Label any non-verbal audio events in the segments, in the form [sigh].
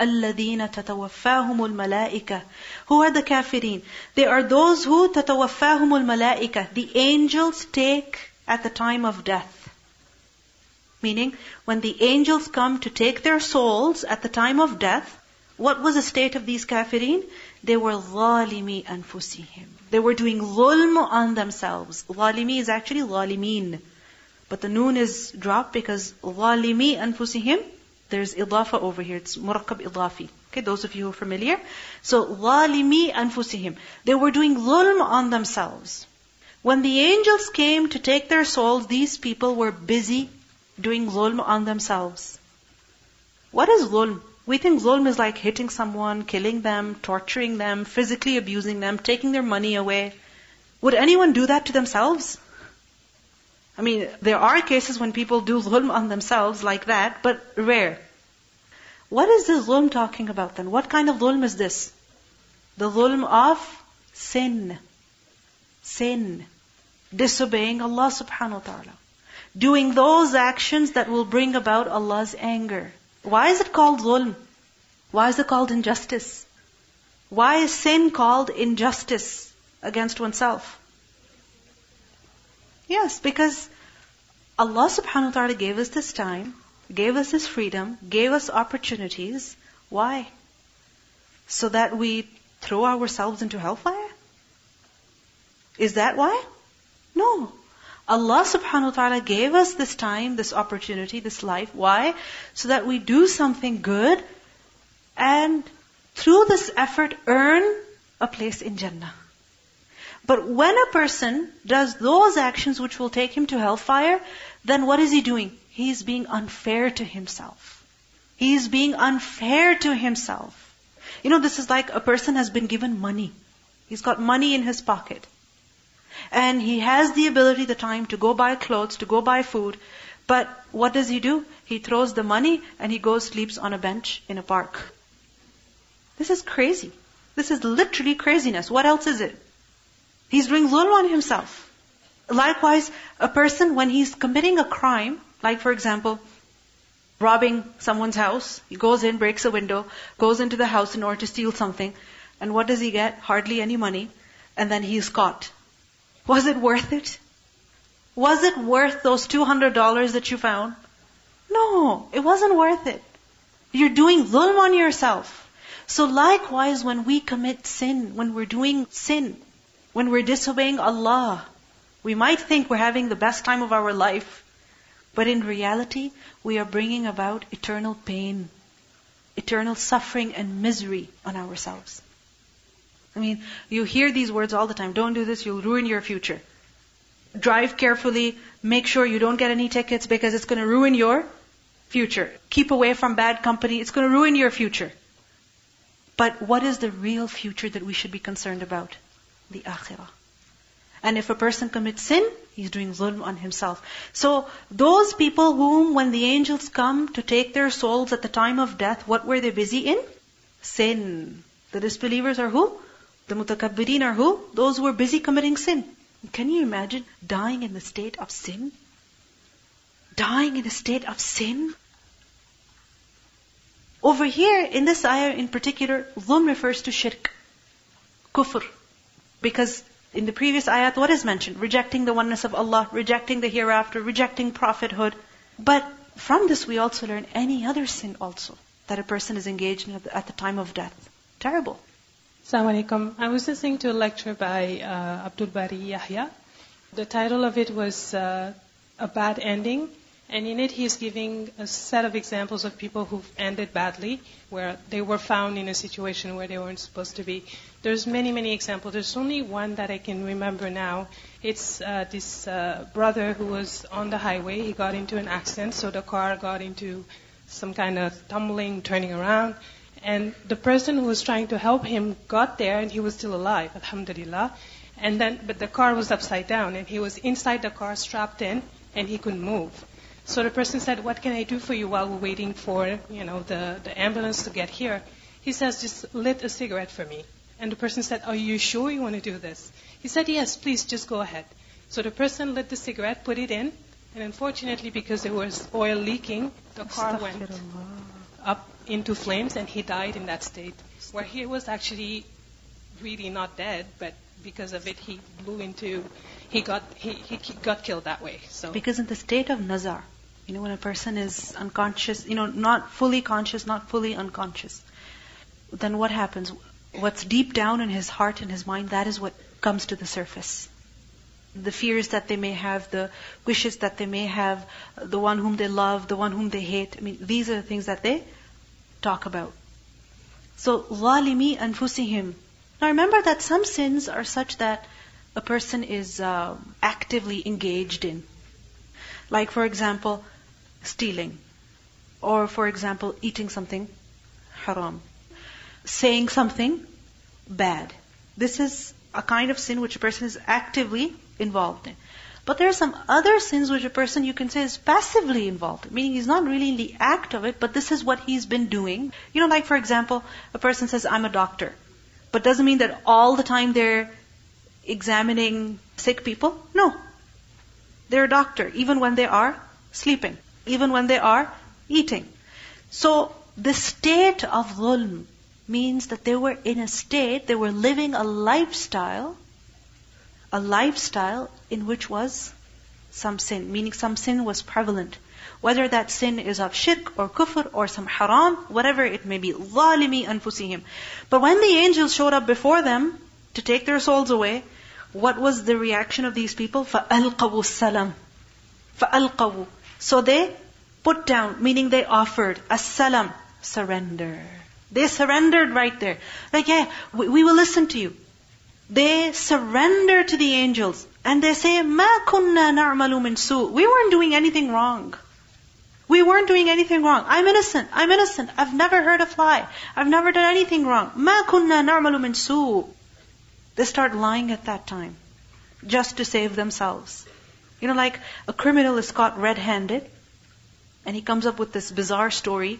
الَّذِينَ تَتَوَفَّاهُمُ الْمَلَائِكَةِ Who are the kafirin? They are those who تَتَوَفَّاهُمُ الْمَلَائِكَةِ The angels take at the time of death. Meaning, when the angels come to take their souls at the time of death, what was the state of these kafirin? They were ظَالِمِي أَنفُسِهِمْ They were doing zulm on themselves. ظالimi is actually ظالمين. But the noon is dropped because ظالمي أنفسهم there's idafa over here. It's murakkab idafi. Okay, those of you who are familiar. So, ظَالِمِي أَنفُسِهِمْ They were doing zulm on themselves. When the angels came to take their souls, these people were busy doing zulm on themselves. What is zulm? We think zulm is like hitting someone, killing them, torturing them, physically abusing them, taking their money away. Would anyone do that to themselves? I mean, there are cases when people do zulm on themselves like that, but rare. What is this zulm talking about then? What kind of zulm is this? The zulm of sin. Sin. Disobeying Allah subhanahu wa ta'ala. Doing those actions that will bring about Allah's anger. Why is it called zulm? Why is it called injustice? Why is sin called injustice against oneself? Yes, because Allah subhanahu wa ta'ala gave us this time, gave us this freedom, gave us opportunities. Why? So that we throw ourselves into hellfire? Is that why? No. Allah subhanahu wa ta'ala gave us this time, this opportunity, this life. Why? So that we do something good and through this effort earn a place in Jannah. But when a person does those actions which will take him to hellfire, then what is he doing? He is being unfair to himself. He is being unfair to himself. You know, this is like a person has been given money. He's got money in his pocket. And he has the ability, the time to go buy clothes, to go buy food. But what does he do? He throws the money and he goes sleeps on a bench in a park. This is crazy. This is literally craziness. What else is it? He's doing zulm on himself. Likewise, a person when he's committing a crime, like for example, robbing someone's house, he goes in, breaks a window, goes into the house in order to steal something, and what does he get? Hardly any money, and then he's caught. Was it worth it? Was it worth those $200 that you found? No, it wasn't worth it. You're doing zulm on yourself. So likewise, when we commit sin, when we're doing sin, when we're disobeying Allah, we might think we're having the best time of our life, but in reality, we are bringing about eternal pain, eternal suffering and misery on ourselves. I mean, you hear these words all the time. Don't do this, you'll ruin your future. Drive carefully, make sure you don't get any tickets because it's going to ruin your future. Keep away from bad company, it's going to ruin your future. But what is the real future that we should be concerned about? The akhirah. And if a person commits sin, he's doing zulm on himself. So those people whom when the angels come to take their souls at the time of death, what were they busy in? Sin. The disbelievers are who? The mutakabbirin are who? Those who are busy committing sin. Can you imagine dying in the state of sin? Dying in a state of sin? Over here, in this ayah in particular, zulm refers to shirk, kufr. Because in the previous ayat, what is mentioned? Rejecting the oneness of Allah, rejecting the hereafter, rejecting prophethood. But from this we also learn any other sin also that a person is engaged in at the time of death. Terrible. Assalamu. I was listening to a lecture by uh, Abdul Bari Yahya. The title of it was uh, A Bad Ending. And in it, he's giving a set of examples of people who've ended badly, where they were found in a situation where they weren't supposed to be. There's many, many examples. There's only one that I can remember now. It's uh, this uh, brother who was on the highway. He got into an accident, so the car got into some kind of tumbling, turning around. And the person who was trying to help him got there, and he was still alive, alhamdulillah. And then, but the car was upside down, and he was inside the car, strapped in, and he couldn't move. So the person said, "What can I do for you while we're waiting for you know the the ambulance to get here?" He says, "Just lit a cigarette for me." And the person said, "Are you sure you want to do this?" He said, "Yes, please, just go ahead." So the person lit the cigarette, put it in, and unfortunately, because there was oil leaking, the car went up into flames and he died in that state. Where he was actually really not dead, but because of it he blew into he got he, he got killed that way. So Because in the state of nazar, you know, when a person is unconscious, you know, not fully conscious, not fully unconscious, then what happens? What's deep down in his heart and his mind, that is what comes to the surface. The fears that they may have, the wishes that they may have, the one whom they love, the one whom they hate. I mean, these are the things that they talk about. So, ظالمي أنفسهم. Now remember that some sins are such that a person is uh, actively engaged in. Like, for example, stealing. Or, for example, eating something haram. Saying something bad. This is a kind of sin which a person is actively involved in. But there are some other sins which a person you can say is passively involved, meaning he's not really in the act of it, but this is what he's been doing. You know, like for example, a person says, I'm a doctor. But doesn't mean that all the time they're examining sick people. No. They're a doctor, even when they are sleeping, even when they are eating. So, the state of dhulm means that they were in a state, they were living a lifestyle, a lifestyle in which was some sin, meaning some sin was prevalent. Whether that sin is of shirk or kufr or some haram, whatever it may be, ظالمي أنفسهم. But when the angels showed up before them to take their souls away, what was the reaction of these people? فَأَلْقَوُوا السَّلَامِ فَأَلْقَوُوا so they put down, meaning they offered, a salam, surrender. They surrendered right there. Like, yeah, we, we will listen to you. They surrender to the angels and they say, "Ma kunna na'malu min su." We weren't doing anything wrong. We weren't doing anything wrong. I'm innocent. I'm innocent. I've never heard a fly. I've never done anything wrong. Ma kunna na'malu min su. They start lying at that time just to save themselves. You know, like a criminal is caught red-handed. And he comes up with this bizarre story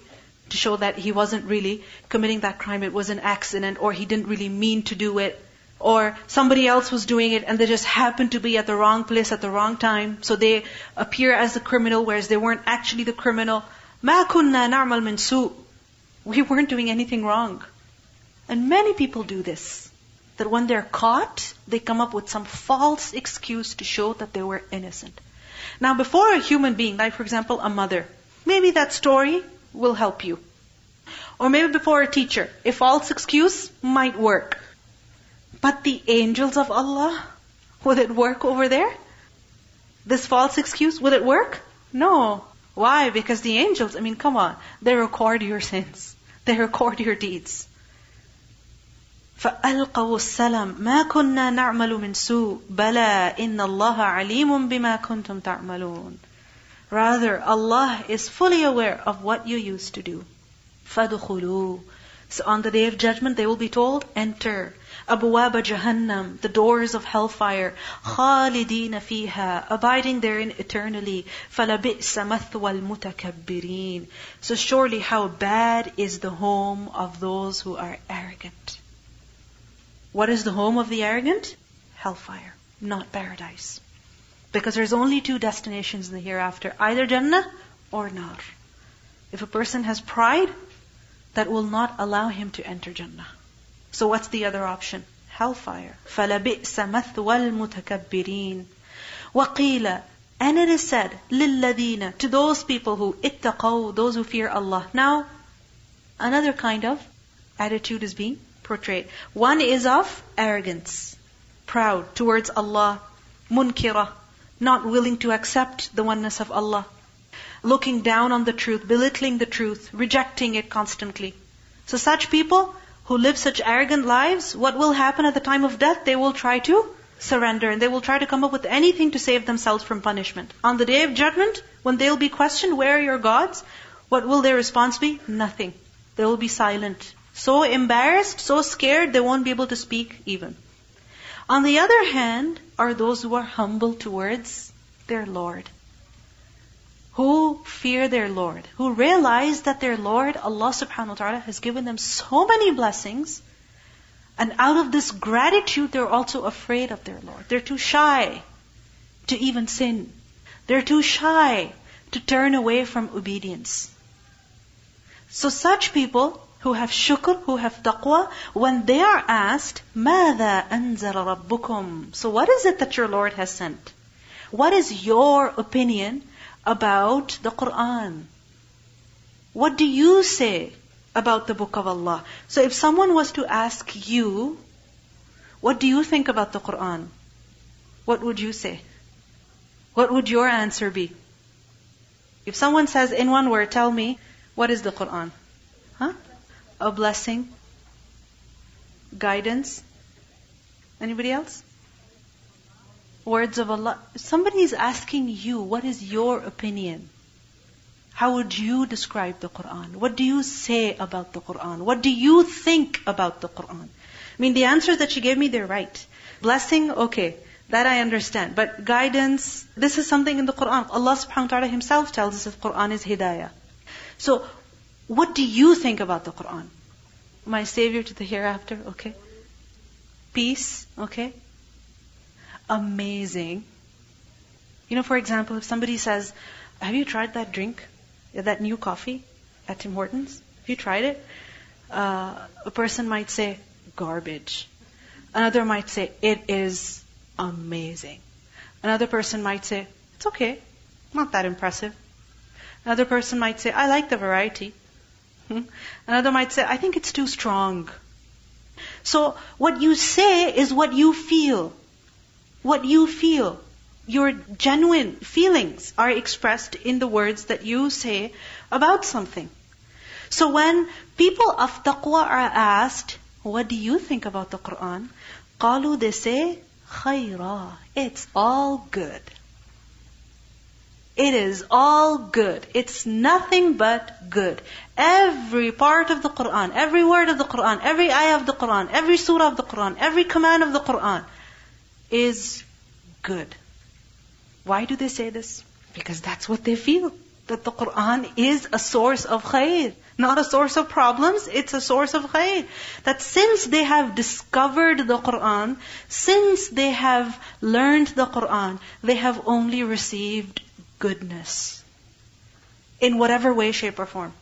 to show that he wasn't really committing that crime. It was an accident or he didn't really mean to do it. Or somebody else was doing it and they just happened to be at the wrong place at the wrong time. So they appear as the criminal whereas they weren't actually the criminal. ما كنا نعمل من سوء. We weren't doing anything wrong. And many people do this. That when they're caught, they come up with some false excuse to show that they were innocent. Now before a human being, like for example a mother, maybe that story will help you. Or maybe before a teacher, a false excuse might work. But the angels of Allah, will it work over there? This false excuse, will it work? No. Why? Because the angels, I mean, come on, they record your sins. They record your deeds. فألقوا السلام ما كنا نعمل من سوء بلى إن الله عليم بما كنتم تعملون Rather, Allah is fully aware of what you used to do. فَدُخُلُوا So on the day of judgment, they will be told, enter. أبواب جهنم, the doors of hellfire, خالدين فيها, abiding therein eternally. فَلَبِئْسَ مَثْوَى الْمُتَكَبِّرِينَ So surely how bad is the home of those who are arrogant. What is the home of the arrogant? Hellfire, not paradise. Because there's only two destinations in the hereafter, either Jannah or Nar. If a person has pride, that will not allow him to enter Jannah. So what's the other option? Hellfire. فَلَبِئْسَ مَثْوَى الْمُتَكَبِّرِينَ وَقِيلَ And it is said, لِلَّذِينَ To those people who اتَّقَوْا Those who fear Allah. Now, another kind of attitude is being portrayed. One is of arrogance, proud towards Allah, munkira, not willing to accept the oneness of Allah, looking down on the truth, belittling the truth, rejecting it constantly. So such people who live such arrogant lives, what will happen at the time of death? They will try to surrender and they will try to come up with anything to save themselves from punishment. On the day of judgment, when they'll be questioned, where are your gods? What will their response be? Nothing. They will be silent. So embarrassed, so scared, they won't be able to speak even. On the other hand, are those who are humble towards their Lord. Who fear their Lord. Who realize that their Lord, Allah subhanahu wa ta'ala, has given them so many blessings. And out of this gratitude, they're also afraid of their Lord. They're too shy to even sin. They're too shy to turn away from obedience. So such people who have shukr, who have taqwa, when they are asked, ماذا أنزل ربكم? So what is it that your Lord has sent? What is your opinion about the Quran? What do you say about the book of Allah? So if someone was to ask you, what do you think about the Quran? What would you say? What would your answer be? If someone says in one word, tell me, what is the Quran? Huh? A blessing? Guidance? Anybody else? Words of Allah. Somebody is asking you, what is your opinion? How would you describe the Quran? What do you say about the Quran? What do you think about the Quran? I mean, the answers that she gave me, they're right. Blessing, okay. That I understand. But guidance, this is something in the Quran. Allah subhanahu wa ta'ala himself tells us that Quran is hidayah. So, what do you think about the Quran? My savior to the hereafter, okay. Peace, okay. Amazing. You know, for example, if somebody says, have you tried that drink? That new coffee at Tim Hortons? Have you tried it? Uh, a person might say, garbage. Another might say, it is amazing. Another person might say, it's okay, not that impressive. Another person might say, I like the variety. Hmm? [laughs] Another might say, I think it's too strong. So what you say is what you feel. What you feel. Your genuine feelings are expressed in the words that you say about something. So when people of taqwa are asked, what do you think about the Quran? Qalu, they say, khaira. It's all good. It is all good. It's nothing but good. Every part of the Quran, every word of the Quran, every ayah of the Quran, every surah of the Quran, every command of the Quran is good. Why do they say this? Because that's what they feel. That the Quran is a source of khair. Not a source of problems, it's a source of khair. That since they have discovered the Quran, since they have learned the Quran, they have only received goodness. In whatever way, shape, or form.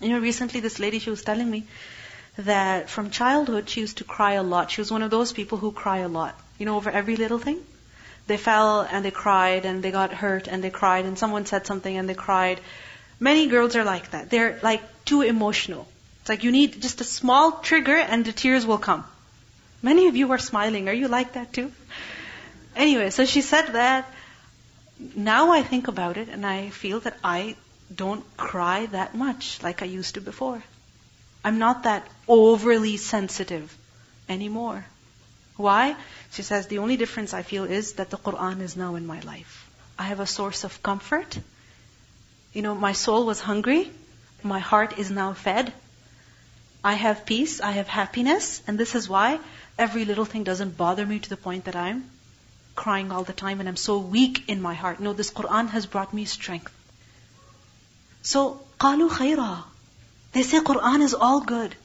You know, recently this lady, she was telling me that from childhood she used to cry a lot. She was one of those people who cry a lot. You know, over every little thing. They fell and they cried and they got hurt and they cried and someone said something and they cried. Many girls are like that. They're like too emotional. It's like you need just a small trigger and the tears will come. Many of you are smiling. Are you like that too? Anyway, so she said that. Now I think about it and I feel that I don't cry that much like I used to before. I'm not that overly sensitive anymore. Why? She says, the only difference I feel is that the Quran is now in my life. I have a source of comfort you know, my soul was hungry. My heart is now fed. I have peace. I have happiness. And this is why every little thing doesn't bother me to the point that I'm crying all the time and I'm so weak in my heart. No, this Quran has brought me strength. So, قالوا خيرا. They say Quran is all good.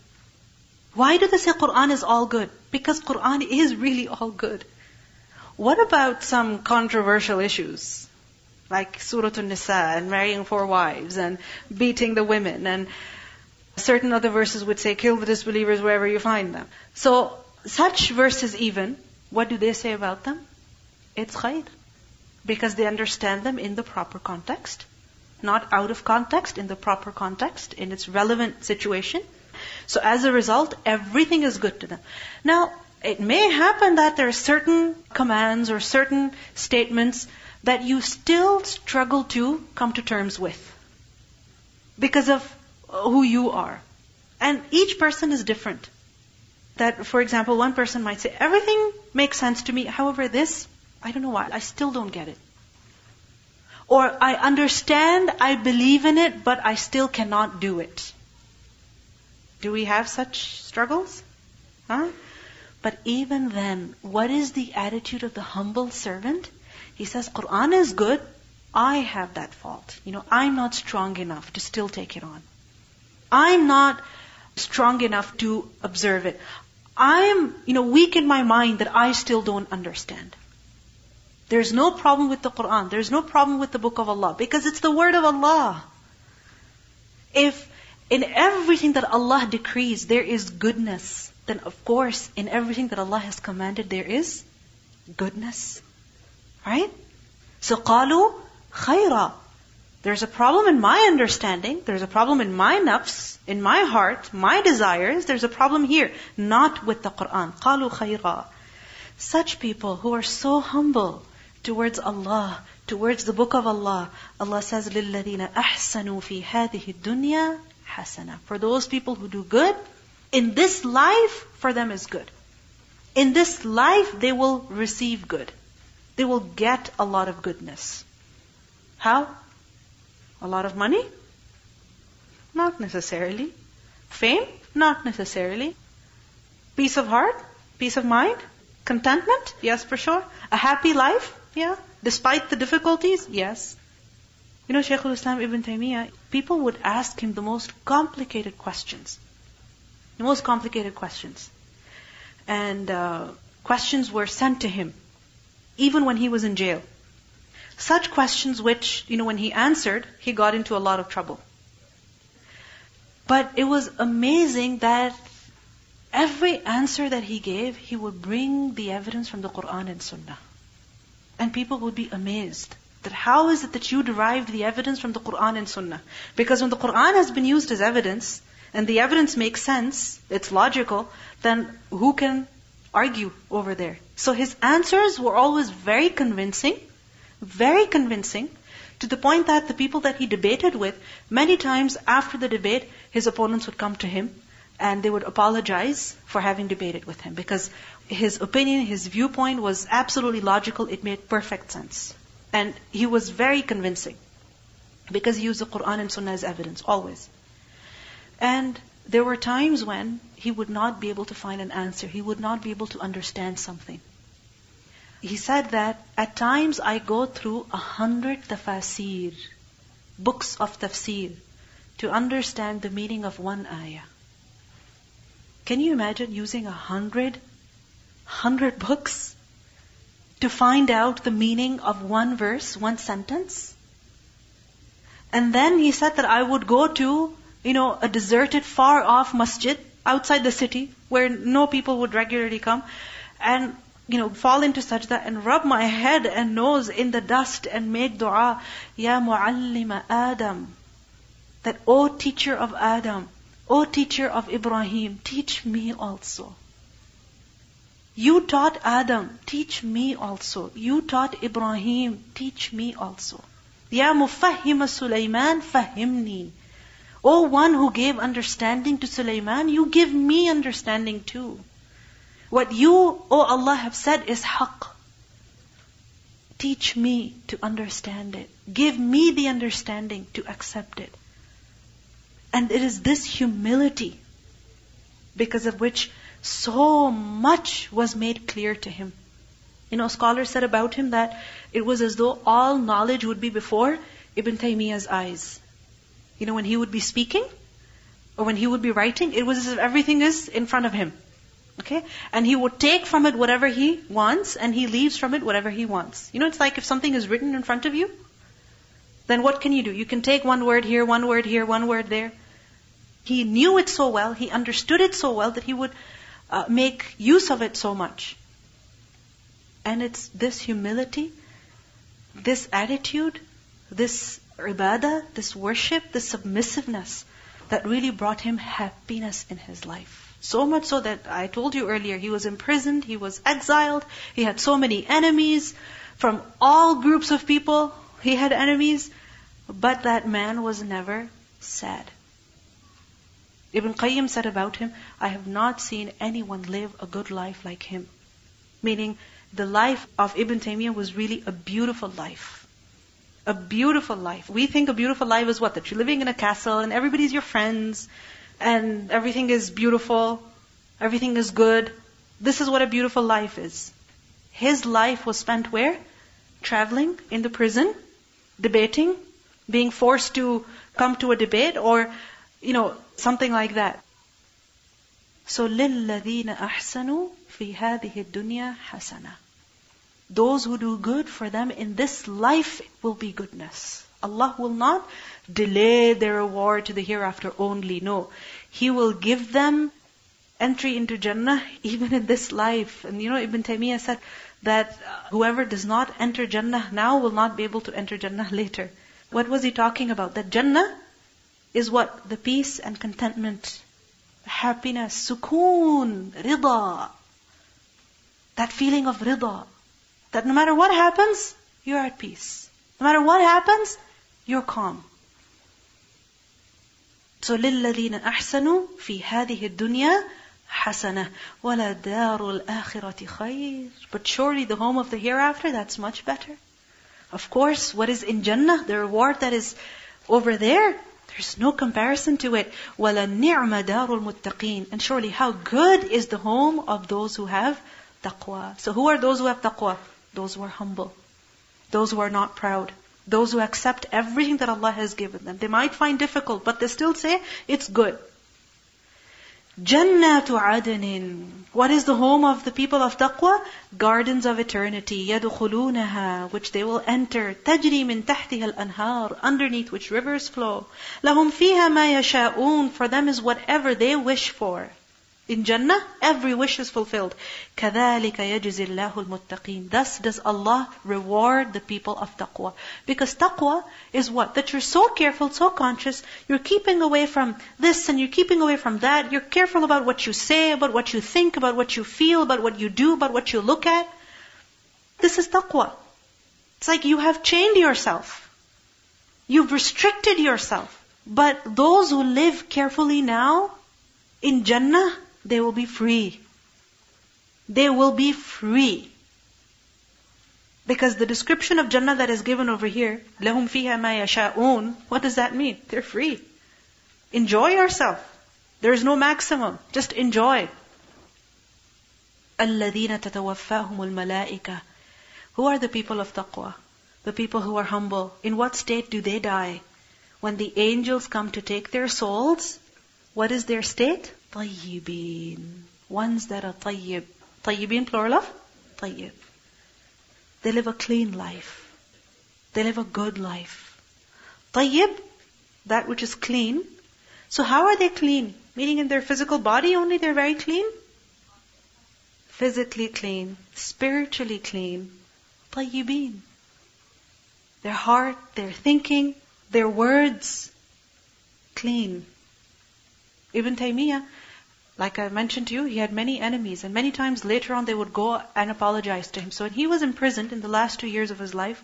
Why do they say Quran is all good? Because Quran is really all good. What about some controversial issues? like Surah An-Nisa and marrying four wives and beating the women and certain other verses would say kill the disbelievers wherever you find them. So such verses even, what do they say about them? It's khair. Because they understand them in the proper context. Not out of context, in the proper context, in its relevant situation. So as a result, everything is good to them. Now, it may happen that there are certain commands or certain statements that you still struggle to come to terms with because of who you are. And each person is different. That, for example, one person might say, everything makes sense to me, however, this, I don't know why, I still don't get it. Or I understand, I believe in it, but I still cannot do it. Do we have such struggles? Huh? But even then, what is the attitude of the humble servant? He says, Quran is good. I have that fault. You know, I'm not strong enough to still take it on. I'm not strong enough to observe it. I'm, you know, weak in my mind that I still don't understand. There's no problem with the Quran. There's no problem with the book of Allah because it's the word of Allah. If in everything that Allah decrees there is goodness, then of course in everything that Allah has commanded there is goodness. Right? So قَالُوا khaira. There's a problem in my understanding, there's a problem in my nafs, in my heart, my desires, there's a problem here, not with the Quran. قَالُوا khaira. Such people who are so humble, towards Allah, towards the book of Allah, Allah says, لِلَّذِينَ أَحْسَنُوا فِي هَذِهِ الدُّنْيَا حَسَنًا For those people who do good, in this life, for them is good. In this life, they will receive good. They will get a lot of goodness. How? A lot of money? Not necessarily. Fame? Not necessarily. Peace of heart? Peace of mind? Contentment? Yes, for sure. A happy life? Yeah. Despite the difficulties? Yes. You know, Shaykh al-Islam Ibn Taymiyyah, people would ask him the most complicated questions. The most complicated questions. And uh, questions were sent to him, even when he was in jail. Such questions which, you know, when he answered, he got into a lot of trouble. But it was amazing that every answer that he gave, he would bring the evidence from the Quran and Sunnah. And people would be amazed that how is it that you derived the evidence from the Quran and Sunnah? Because when the Quran has been used as evidence, and the evidence makes sense, it's logical, then who can argue over there? So his answers were always very convincing, very convincing, to the point that the people that he debated with, many times after the debate, his opponents would come to him and they would apologize for having debated with him because his opinion, his viewpoint was absolutely logical, it made perfect sense. And he was very convincing because he used the Quran and Sunnah as evidence, always. And there were times when he would not be able to find an answer. He would not be able to understand something. He said that at times I go through a hundred tafsir, books of tafsir, to understand the meaning of one ayah. Can you imagine using a hundred, hundred books to find out the meaning of one verse, one sentence? And then he said that I would go to, you know, a deserted, far off masjid outside the city where no people would regularly come and, you know, fall into sajda and rub my head and nose in the dust and make dua, Ya muallima Adam. That, O teacher of Adam, O teacher of Ibrahim, teach me also. You taught Adam, teach me also. You taught Ibrahim, teach me also. Ya mufahhima Sulaiman, fahimni. O one who gave understanding to Sulaiman, you give me understanding too. What you, O Allah, have said is haqq. Teach me to understand it. Give me the understanding to accept it. And it is this humility because of which so much was made clear to him. You know, scholars said about him that it was as though all knowledge would be before Ibn Taymiyyah's eyes. You know, when he would be speaking, or when he would be writing, it was as if everything is in front of him. Okay? And he would take from it whatever he wants, and he leaves from it whatever he wants. You know, it's like if something is written in front of you, then what can you do? You can take one word here, one word here, one word there. He knew it so well, he understood it so well that he would uh, make use of it so much. And it's this humility, this attitude, this ibadah, this worship, this submissiveness that really brought him happiness in his life. So much so that I told you earlier, he was imprisoned, he was exiled, he had so many enemies from all groups of people. He had enemies, but that man was never sad. Ibn Qayyim said about him, I have not seen anyone live a good life like him. Meaning, the life of Ibn Taymiyyah was really a beautiful life. A beautiful life. We think a beautiful life is what? That you're living in a castle and everybody's your friends and everything is beautiful, everything is good. This is what a beautiful life is. His life was spent where? Traveling in the prison, debating, being forced to come to a debate or you know, something like that. So, لِلَّذِينَ أَحْسَنُوا فِي هَذِهِ الدُّنْيَا حَسَنَةً Those who do good for them in this life will be goodness. Allah will not delay their reward to the hereafter only. No. He will give them entry into Jannah [laughs] even in this life. And you know, Ibn Taymiyyah said that whoever does not enter Jannah now will not be able to enter Jannah [laughs] later. What was he talking about? That Jannah is what? The peace and contentment, happiness, sukoon, rida. That feeling of rida. That no matter what happens, you're at peace. No matter what happens, you're calm. So لِلَّذِينَ أَحْسَنُوا فِي هَذِهِ الدُّنْيَا حَسَنَةٌ وَلَا دَارُ الْآخِرَةِ خَيْرٌ But surely the home of the hereafter, that's much better. Of course, what is in Jannah, the reward that is over there, there's no comparison to it. وَلَنِعْمَ دَارُ الْمُتَّقِينَ And surely how good is the home of those who have taqwa. So who are those who have taqwa? Those who are humble. Those who are not proud. Those who accept everything that Allah has given them. They might find difficult, but they still say, it's good. Jannatu adnin. What is the home of the people of taqwa? Gardens of eternity. يدخلونها, which they will enter. تجري من تحتها الأنهار, underneath which rivers flow. لهم فيها ما يشاءون. For them is whatever they wish for. In Jannah, every wish is fulfilled. كَذَلِكَ يَجْزِي اللَّهُ الْمُتَّقِينَ Thus does Allah reward the people of taqwa. Because taqwa is what? That you're so careful, so conscious, you're keeping away from this and you're keeping away from that. You're careful about what you say, about what you think, about what you feel, about what you do, about what you look at. This is taqwa. It's like you have chained yourself. You've restricted yourself. But those who live carefully now, in Jannah, they will be free. They will be free. Because the description of Jannah that is given over here, لَهُمْ فِيهَا مَا يَشَاءُونَ What does that mean? They're free. Enjoy yourself. There is no maximum. Just enjoy. الَّذِينَ تَتَوَفَّاهُمُ الْمَلَائِكَةِ Who are the people of taqwa? The people who are humble. In what state do they die? When the angels come to take their souls, what is their state? طيبين ones that are طيب طيبين plural of طيب they live a clean life they live a good life طيب that which is clean so how are they clean meaning in their physical body only they're very clean physically clean spiritually clean طيبين their heart their thinking their words clean Ibn Taymiyyah like I mentioned to you, he had many enemies, and many times later on they would go and apologize to him. So when he was imprisoned in the last two years of his life,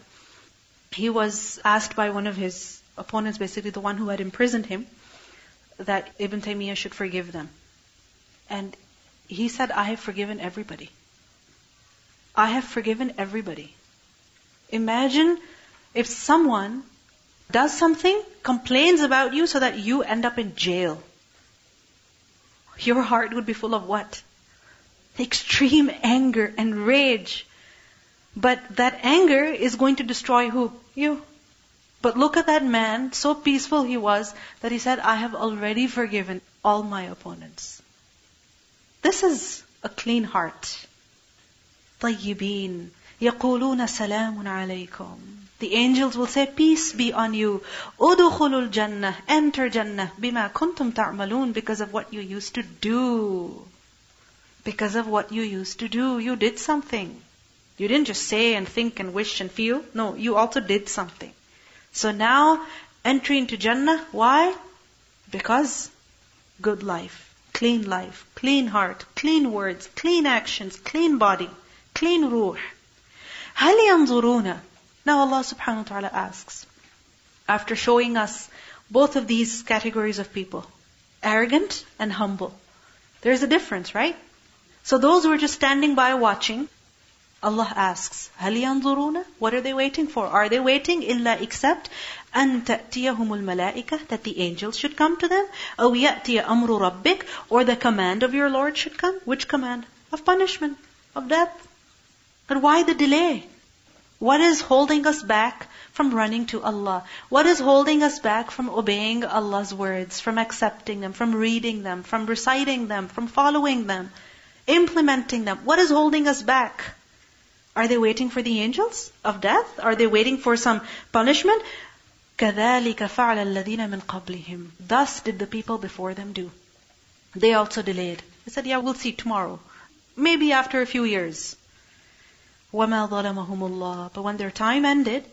he was asked by one of his opponents, basically the one who had imprisoned him, that Ibn Taymiyyah should forgive them. And he said, I have forgiven everybody. I have forgiven everybody. Imagine if someone does something, complains about you so that you end up in jail your heart would be full of what? Extreme anger and rage. But that anger is going to destroy who? You. But look at that man, so peaceful he was, that he said, I have already forgiven all my opponents. This is a clean heart. طيبين يقولون سلام عليكم the angels will say, Peace be on you. Udukhulul Jannah. Enter Jannah. Bima kuntum ta'malun. Because of what you used to do. Because of what you used to do. You did something. You didn't just say and think and wish and feel. No, you also did something. So now, entry into Jannah. Why? Because good life, clean life, clean heart, clean words, clean actions, clean body, clean ruh. هل ينظرون now Allah subhanahu wa ta'ala asks, after showing us both of these categories of people, arrogant and humble. There's a difference, right? So those who are just standing by watching, Allah asks, هَلْ يَنظُرُونَ What are they waiting for? Are they waiting إِلَّا except أَن تَأْتِيَهُمُ الْمَلَائِكَةِ That the angels should come to them? أَوْ يَأْتِيَ أَمْرُ رَبِّكَ Or the command of your Lord should come? Which command? Of punishment, of death. But why the delay? What is holding us back from running to Allah? What is holding us back from obeying Allah's words, from accepting them, from reading them, from reciting them, from following them, implementing them? What is holding us back? Are they waiting for the angels of death? Are they waiting for some punishment? كَذَلِكَ فَعْلَ الَّذِينَ مِنْ قَبْلِهِمْ Thus did the people before them do. They also delayed. They said, yeah, we'll see tomorrow. Maybe after a few years. وَمَا ظَلَمَهُمُ اللَّهِ But when their time ended,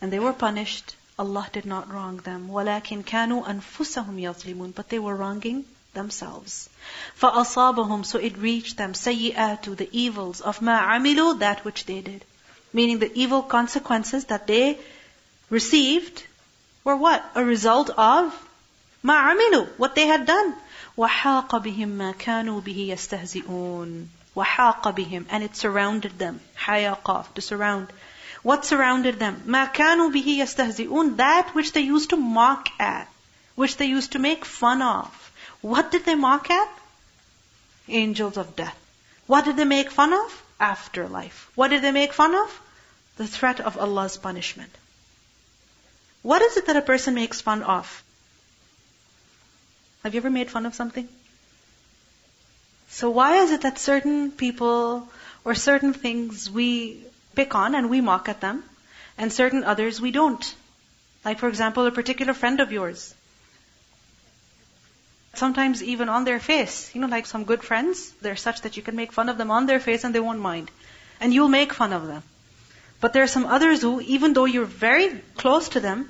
and they were punished, Allah did not wrong them. وَلَكِنْ كَانُوا أَنفُسَهُمْ يَظْلِمُونَ But they were wronging themselves. فَأَصَابَهُمْ So it reached them, سَيِّئَاتُ The evils of مَا عَمِلُوا That which they did. Meaning the evil consequences that they received were what? A result of مَا عَمِلُوا What they had done. وَحَاقَ بِهِمْ مَا كَانُوا بِهِ يَسْتَهْزِئُونَ وَحَاقَ بِهِمْ And it surrounded them. حَيَقَف To surround. What surrounded them? مَا كَانُوا بِهِ يَسْتَهْزِئُونَ That which they used to mock at. Which they used to make fun of. What did they mock at? Angels of death. What did they make fun of? Afterlife. What did they make fun of? The threat of Allah's punishment. What is it that a person makes fun of? Have you ever made fun of something? So why is it that certain people or certain things we pick on and we mock at them, and certain others we don't? Like for example, a particular friend of yours. Sometimes even on their face. You know, like some good friends, they're such that you can make fun of them on their face and they won't mind. And you'll make fun of them. But there are some others who, even though you're very close to them,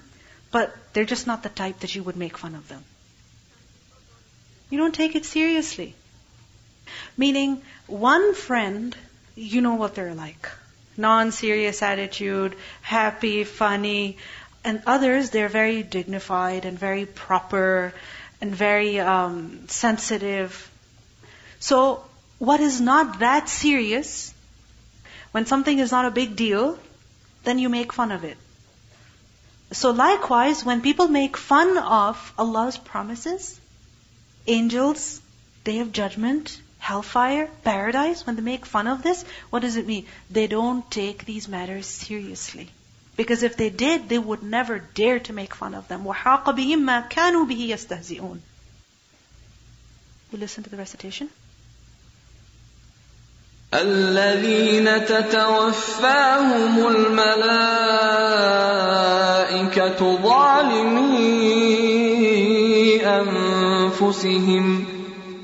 but they're just not the type that you would make fun of them. You don't take it seriously. Meaning, one friend, you know what they're like. Non-serious attitude, happy, funny. And others, they're very dignified and very proper and very um, sensitive. So, what is not that serious, when something is not a big deal, then you make fun of it. So likewise, when people make fun of Allah's promises, angels, day of judgment, hellfire, paradise, when they make fun of this, what does it mean? They don't take these matters seriously. Because if they did, they would never dare to make fun of them. وَحَاقَ بِهِمْ مَا كَانُوا بِهِ يَسْتَهْزِئُونَ We listen to the recitation. الذين تتوفاهم الملائكة ظالمي أنفسهم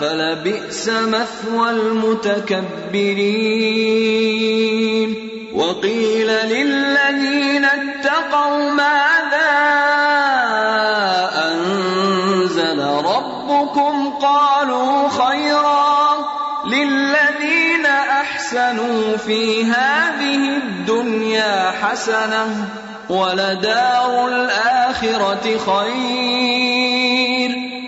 فلبئس مثوى المتكبرين. وقيل للذين اتقوا ماذا أنزل ربكم؟ قالوا خيرا للذين أحسنوا في هذه الدنيا حسنة ولدار الآخرة خير.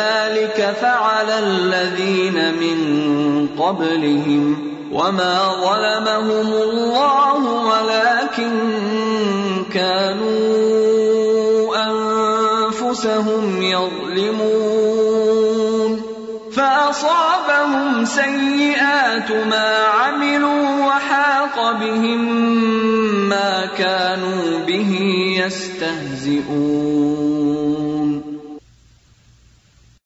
كذلك فعل الذين من قبلهم وما ظلمهم الله ولكن كانوا أنفسهم يظلمون فأصابهم سيئات ما عملوا وحاق بهم ما كانوا به يستهزئون